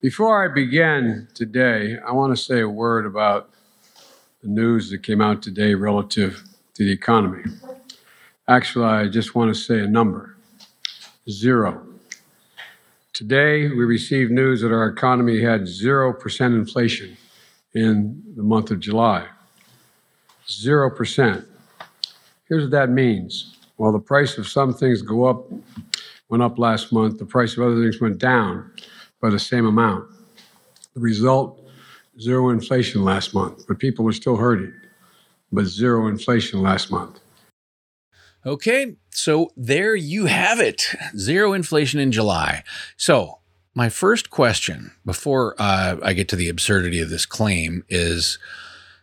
Before I begin today, I want to say a word about the news that came out today relative to the economy. Actually, I just want to say a number zero. Today, we received news that our economy had 0% inflation in the month of July. 0%. Here's what that means. While the price of some things go up, went up last month, the price of other things went down by the same amount. The result, zero inflation last month, but people are still hurting, but zero inflation last month. Okay, so there you have it. Zero inflation in July. So, my first question before uh, I get to the absurdity of this claim is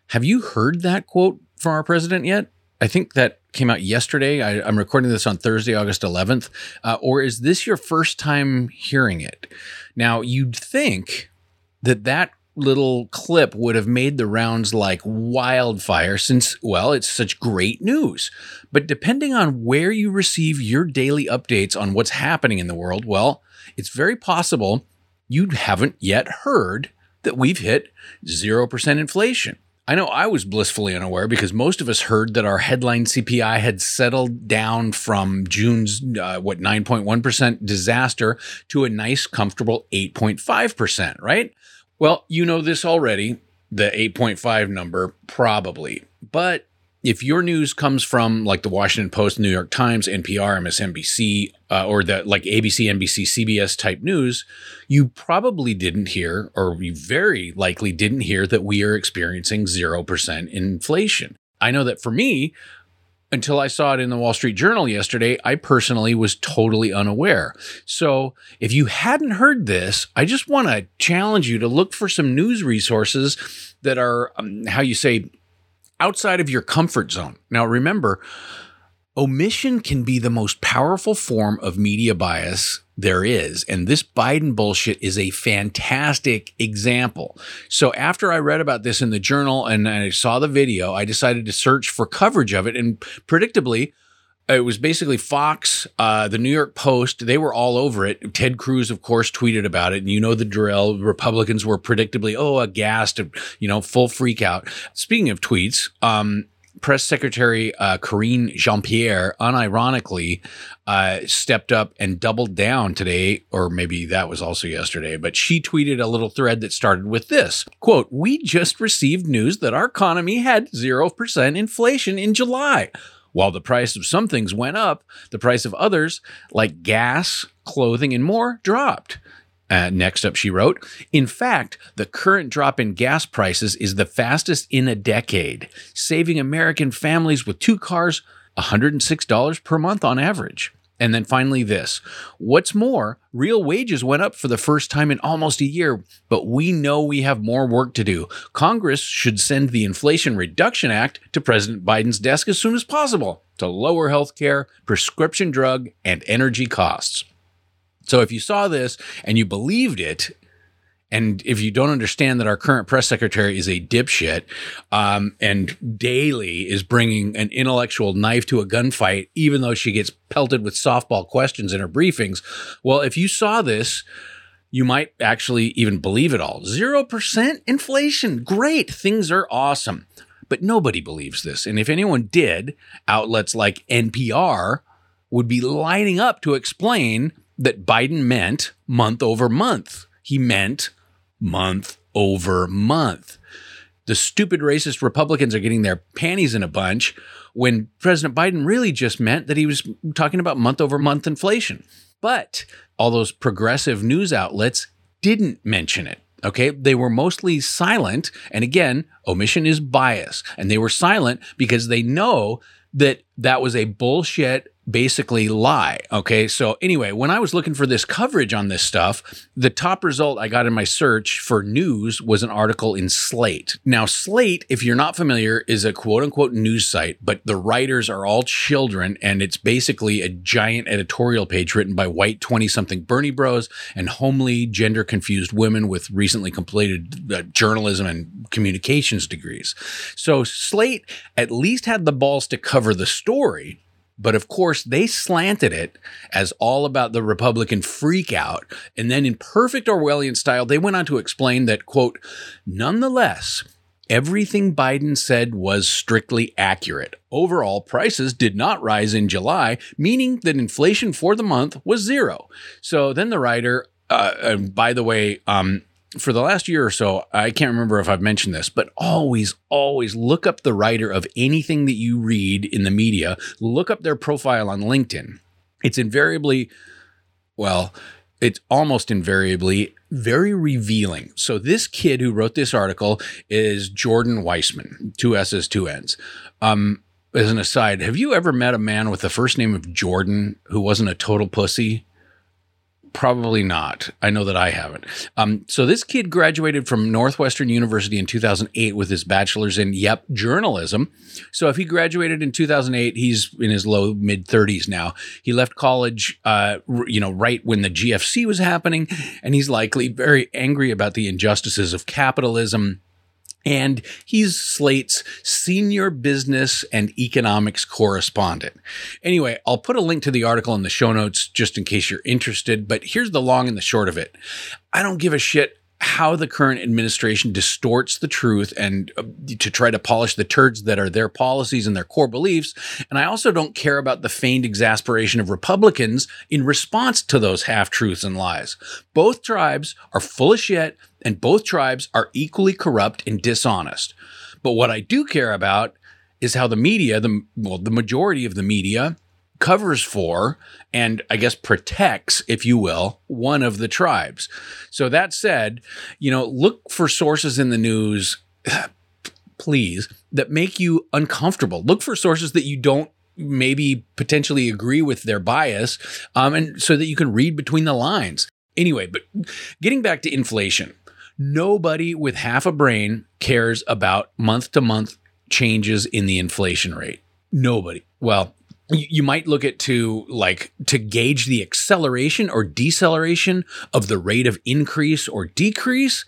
Have you heard that quote from our president yet? I think that came out yesterday. I, am recording this on Thursday, August 11th. Uh, or is this your first time hearing it? Now, you'd think that that little clip would have made the rounds like wildfire since, well, it's such great news. But depending on where you receive your daily updates on what's happening in the world, well, it's very possible you haven't yet heard that we've hit 0% inflation. I know I was blissfully unaware because most of us heard that our headline CPI had settled down from June's, uh, what, 9.1% disaster to a nice, comfortable 8.5%, right? Well, you know this already, the 8.5 number, probably. But if your news comes from like the Washington Post, New York Times, NPR, MSNBC, uh, or the like ABC, NBC, CBS type news, you probably didn't hear, or you very likely didn't hear that we are experiencing 0% inflation. I know that for me, until I saw it in the Wall Street Journal yesterday, I personally was totally unaware. So, if you hadn't heard this, I just want to challenge you to look for some news resources that are, um, how you say, outside of your comfort zone. Now, remember, omission can be the most powerful form of media bias there is. And this Biden bullshit is a fantastic example. So after I read about this in the journal and I saw the video, I decided to search for coverage of it. And predictably, it was basically Fox, uh, the New York Post. They were all over it. Ted Cruz, of course, tweeted about it. And you know the drill. Republicans were predictably, oh, aghast, you know, full freak out. Speaking of tweets, um, Press Secretary uh, Karine Jean Pierre unironically uh, stepped up and doubled down today, or maybe that was also yesterday, but she tweeted a little thread that started with this quote, We just received news that our economy had 0% inflation in July. While the price of some things went up, the price of others, like gas, clothing, and more, dropped. Uh, next up, she wrote, In fact, the current drop in gas prices is the fastest in a decade, saving American families with two cars $106 per month on average. And then finally, this. What's more, real wages went up for the first time in almost a year, but we know we have more work to do. Congress should send the Inflation Reduction Act to President Biden's desk as soon as possible to lower health care, prescription drug, and energy costs. So if you saw this and you believed it, and if you don't understand that our current press secretary is a dipshit um, and daily is bringing an intellectual knife to a gunfight, even though she gets pelted with softball questions in her briefings, well, if you saw this, you might actually even believe it all. 0% inflation. Great. Things are awesome. But nobody believes this. And if anyone did, outlets like NPR would be lining up to explain that Biden meant month over month. He meant month over month. The stupid racist Republicans are getting their panties in a bunch when President Biden really just meant that he was talking about month over month inflation. But all those progressive news outlets didn't mention it. Okay. They were mostly silent. And again, omission is bias. And they were silent because they know that that was a bullshit basically lie. Okay. So, anyway, when I was looking for this coverage on this stuff, the top result I got in my search for news was an article in Slate. Now, Slate, if you're not familiar, is a quote unquote news site, but the writers are all children, and it's basically a giant editorial page written by white 20 something Bernie bros and homely, gender confused women with recently completed uh, journalism and communications degrees. So, Slate at least had the balls to cover the story But of course, they slanted it as all about the Republican freakout. And then, in perfect Orwellian style, they went on to explain that, quote, nonetheless, everything Biden said was strictly accurate. Overall, prices did not rise in July, meaning that inflation for the month was zero. So then the writer, uh, by the way, um, for the last year or so, I can't remember if I've mentioned this, but always, always look up the writer of anything that you read in the media. Look up their profile on LinkedIn. It's invariably, well, it's almost invariably very revealing. So this kid who wrote this article is Jordan Weissmann, two S's, two N's. Um, as an aside, have you ever met a man with the first name of Jordan who wasn't a total pussy? Probably not. I know that I haven't. Um, so this kid graduated from Northwestern University in 2008 with his bachelor's in yep journalism. So if he graduated in 2008, he's in his low mid 30s now. He left college, uh, you know, right when the GFC was happening, and he's likely very angry about the injustices of capitalism and he's Slate's senior business and economics correspondent. Anyway, I'll put a link to the article in the show notes just in case you're interested, but here's the long and the short of it. I don't give a shit how the current administration distorts the truth and uh, to try to polish the turds that are their policies and their core beliefs. And I also don't care about the feigned exasperation of Republicans in response to those half truths and lies. Both tribes are full of shit and both tribes are equally corrupt and dishonest. But what I do care about is how the media, the well, the majority of the media covers for and I guess protects, if you will, one of the tribes. So that said, you know, look for sources in the news, please, that make you uncomfortable. Look for sources that you don't maybe potentially agree with their bias, um, and so that you can read between the lines. Anyway, but getting back to inflation, nobody with half a brain cares about month to month changes in the inflation rate. Nobody. Well, you might look at to like to gauge the acceleration or deceleration of the rate of increase or decrease.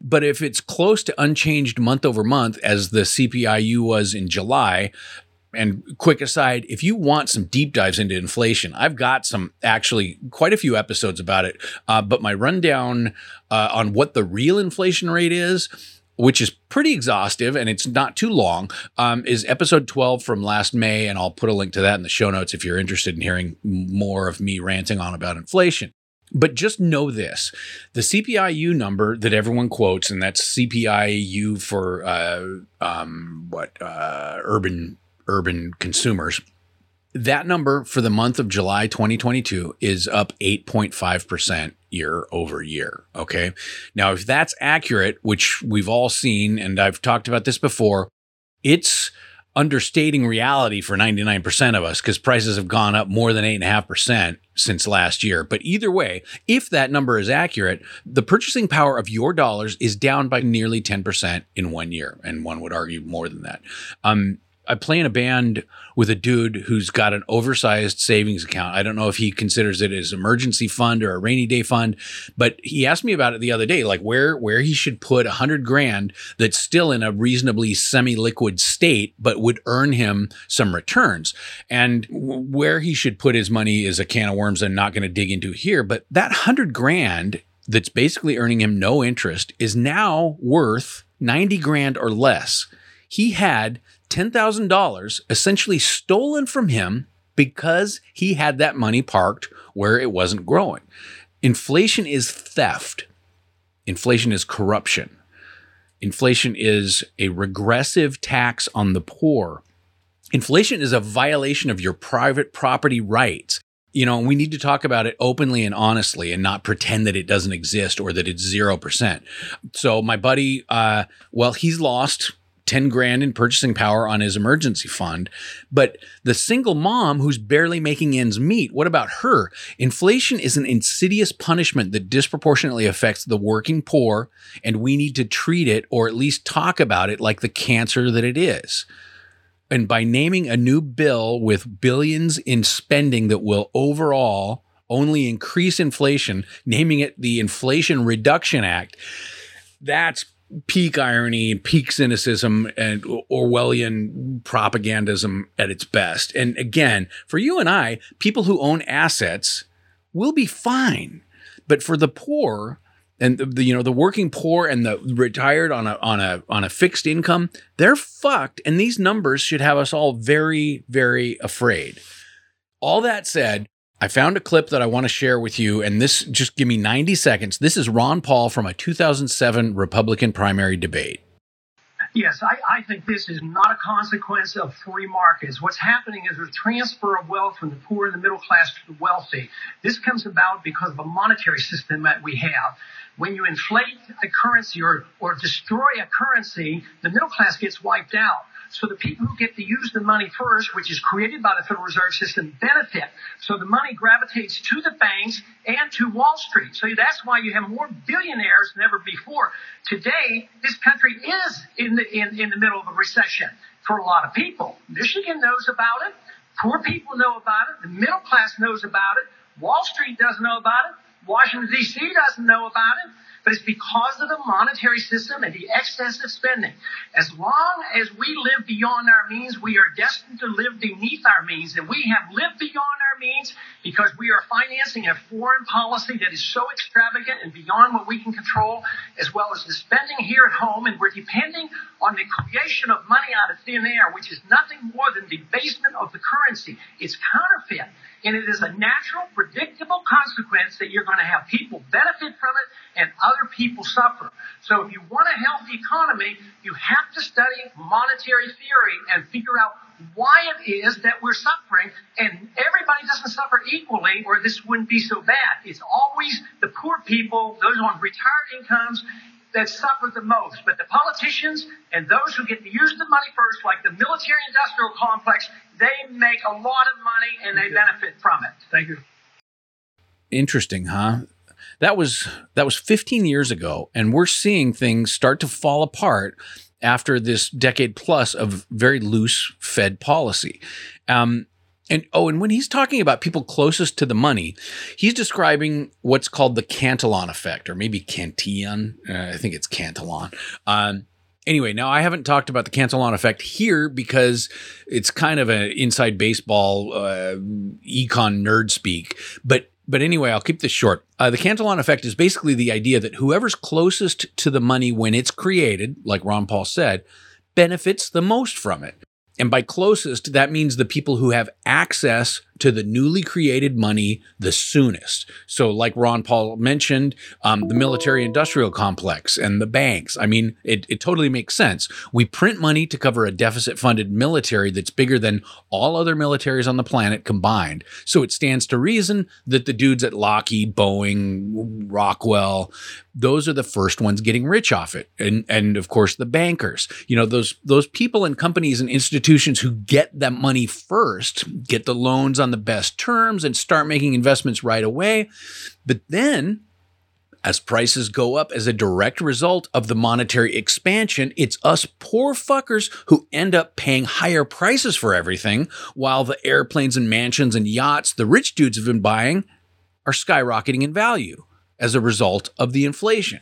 But if it's close to unchanged month over month, as the CPIU was in July, and quick aside, if you want some deep dives into inflation, I've got some actually quite a few episodes about it. Uh, but my rundown uh, on what the real inflation rate is which is pretty exhaustive and it's not too long, um, is episode 12 from last May. And I'll put a link to that in the show notes if you're interested in hearing more of me ranting on about inflation. But just know this the CPIU number that everyone quotes, and that's CPIU for uh, um, what uh, urban urban consumers that number for the month of July 2022 is up 8.5% year over year. Okay. Now, if that's accurate, which we've all seen, and I've talked about this before, it's understating reality for 99% of us because prices have gone up more than 8.5% since last year. But either way, if that number is accurate, the purchasing power of your dollars is down by nearly 10% in one year. And one would argue more than that. Um, I play in a band with a dude who's got an oversized savings account. I don't know if he considers it as emergency fund or a rainy day fund, but he asked me about it the other day, like where where he should put a hundred grand that's still in a reasonably semi-liquid state, but would earn him some returns. And where he should put his money is a can of worms I'm not going to dig into here. But that hundred grand that's basically earning him no interest is now worth 90 grand or less. He had $10,000 essentially stolen from him because he had that money parked where it wasn't growing. Inflation is theft. Inflation is corruption. Inflation is a regressive tax on the poor. Inflation is a violation of your private property rights. You know, we need to talk about it openly and honestly and not pretend that it doesn't exist or that it's 0%. So, my buddy, uh, well, he's lost 10 grand in purchasing power on his emergency fund. But the single mom who's barely making ends meet, what about her? Inflation is an insidious punishment that disproportionately affects the working poor, and we need to treat it or at least talk about it like the cancer that it is. And by naming a new bill with billions in spending that will overall only increase inflation, naming it the Inflation Reduction Act, that's peak irony peak cynicism and Orwellian propagandism at its best. And again, for you and I, people who own assets will be fine. But for the poor, and the, the, you know the working poor and the retired on a on a on a fixed income they're fucked and these numbers should have us all very very afraid all that said i found a clip that i want to share with you and this just give me 90 seconds this is ron paul from a 2007 republican primary debate Yes, I, I, think this is not a consequence of free markets. What's happening is a transfer of wealth from the poor and the middle class to the wealthy. This comes about because of a monetary system that we have. When you inflate a currency or, or destroy a currency, the middle class gets wiped out. So the people who get to use the money first, which is created by the Federal Reserve System, benefit. So the money gravitates to the banks and to Wall Street. So that's why you have more billionaires than ever before. Today, this country is in the, in, in the middle of a recession for a lot of people. Michigan knows about it. Poor people know about it. The middle class knows about it. Wall Street doesn't know about it. Washington, D.C. doesn't know about it, but it's because of the monetary system and the excessive spending. As long as we live beyond our means, we are destined to live beneath our means, and we have lived beyond our means because we are financing a foreign policy that is so extravagant and beyond what we can control, as well as the spending here at home, and we're depending on the creation of money out of thin air, which is nothing more than debasement of the currency. It's counterfeit. And it is a natural, predictable consequence that you're going to have people benefit from it and other people suffer. So if you want a healthy economy, you have to study monetary theory and figure out why it is that we're suffering. And everybody doesn't suffer equally or this wouldn't be so bad. It's always the poor people, those on retired incomes, that suffer the most. But the politicians and those who get to use the money first, like the military industrial complex, they make a lot of money and they benefit from it. Thank you. Interesting, huh? That was that was 15 years ago, and we're seeing things start to fall apart after this decade plus of very loose Fed policy. Um, and oh, and when he's talking about people closest to the money, he's describing what's called the Cantillon effect, or maybe Cantillon. Uh, I think it's Cantillon. Um, anyway, now I haven't talked about the Cantillon effect here because it's kind of an inside baseball uh, econ nerd speak. But but anyway, I'll keep this short. Uh, the Cantillon effect is basically the idea that whoever's closest to the money when it's created, like Ron Paul said, benefits the most from it. And by closest, that means the people who have access to the newly created money the soonest. So, like Ron Paul mentioned, um, the military industrial complex and the banks. I mean, it, it totally makes sense. We print money to cover a deficit funded military that's bigger than all other militaries on the planet combined. So, it stands to reason that the dudes at Lockheed, Boeing, Rockwell, those are the first ones getting rich off it. And, and of course, the bankers, you know, those, those people and companies and institutions who get that money first, get the loans on the best terms and start making investments right away. But then, as prices go up as a direct result of the monetary expansion, it's us poor fuckers who end up paying higher prices for everything, while the airplanes and mansions and yachts the rich dudes have been buying are skyrocketing in value as a result of the inflation.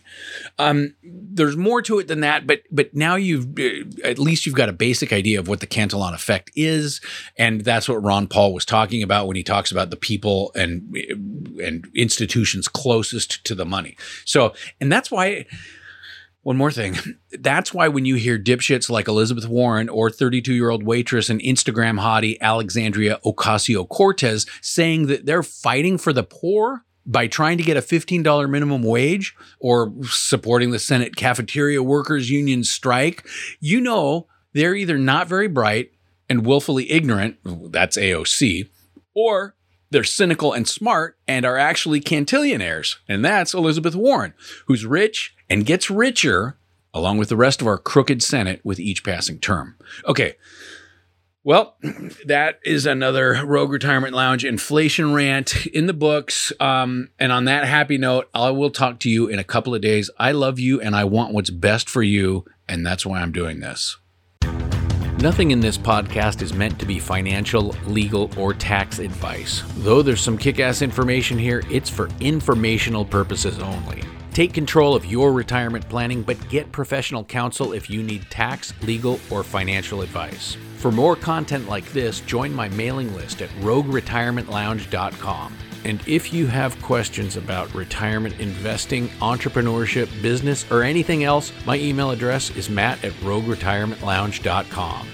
Um, there's more to it than that, but but now you've uh, at least you've got a basic idea of what the Cantillon effect is, and that's what Ron Paul was talking about when he talks about the people and and institutions closest to the money. So, and that's why. One more thing. That's why when you hear dipshits like Elizabeth Warren or 32 year old waitress and Instagram hottie Alexandria Ocasio Cortez saying that they're fighting for the poor, by trying to get a $15 minimum wage or supporting the Senate Cafeteria Workers Union strike, you know they're either not very bright and willfully ignorant, that's AOC, or they're cynical and smart and are actually cantillionaires. And that's Elizabeth Warren, who's rich and gets richer along with the rest of our crooked Senate with each passing term. Okay, well, that is another Rogue Retirement Lounge inflation rant in the books. Um, and on that happy note, I will talk to you in a couple of days. I love you and I want what's best for you. And that's why I'm doing this. Nothing in this podcast is meant to be financial, legal, or tax advice. Though there's some kick ass information here, it's for informational purposes only. Take control of your retirement planning, but get professional counsel if you need tax, legal, or financial advice. For more content like this, join my mailing list at rogueretirementlounge.com. And if you have questions about retirement investing, entrepreneurship, business, or anything else, my email address is matt at rogueretirementlounge.com.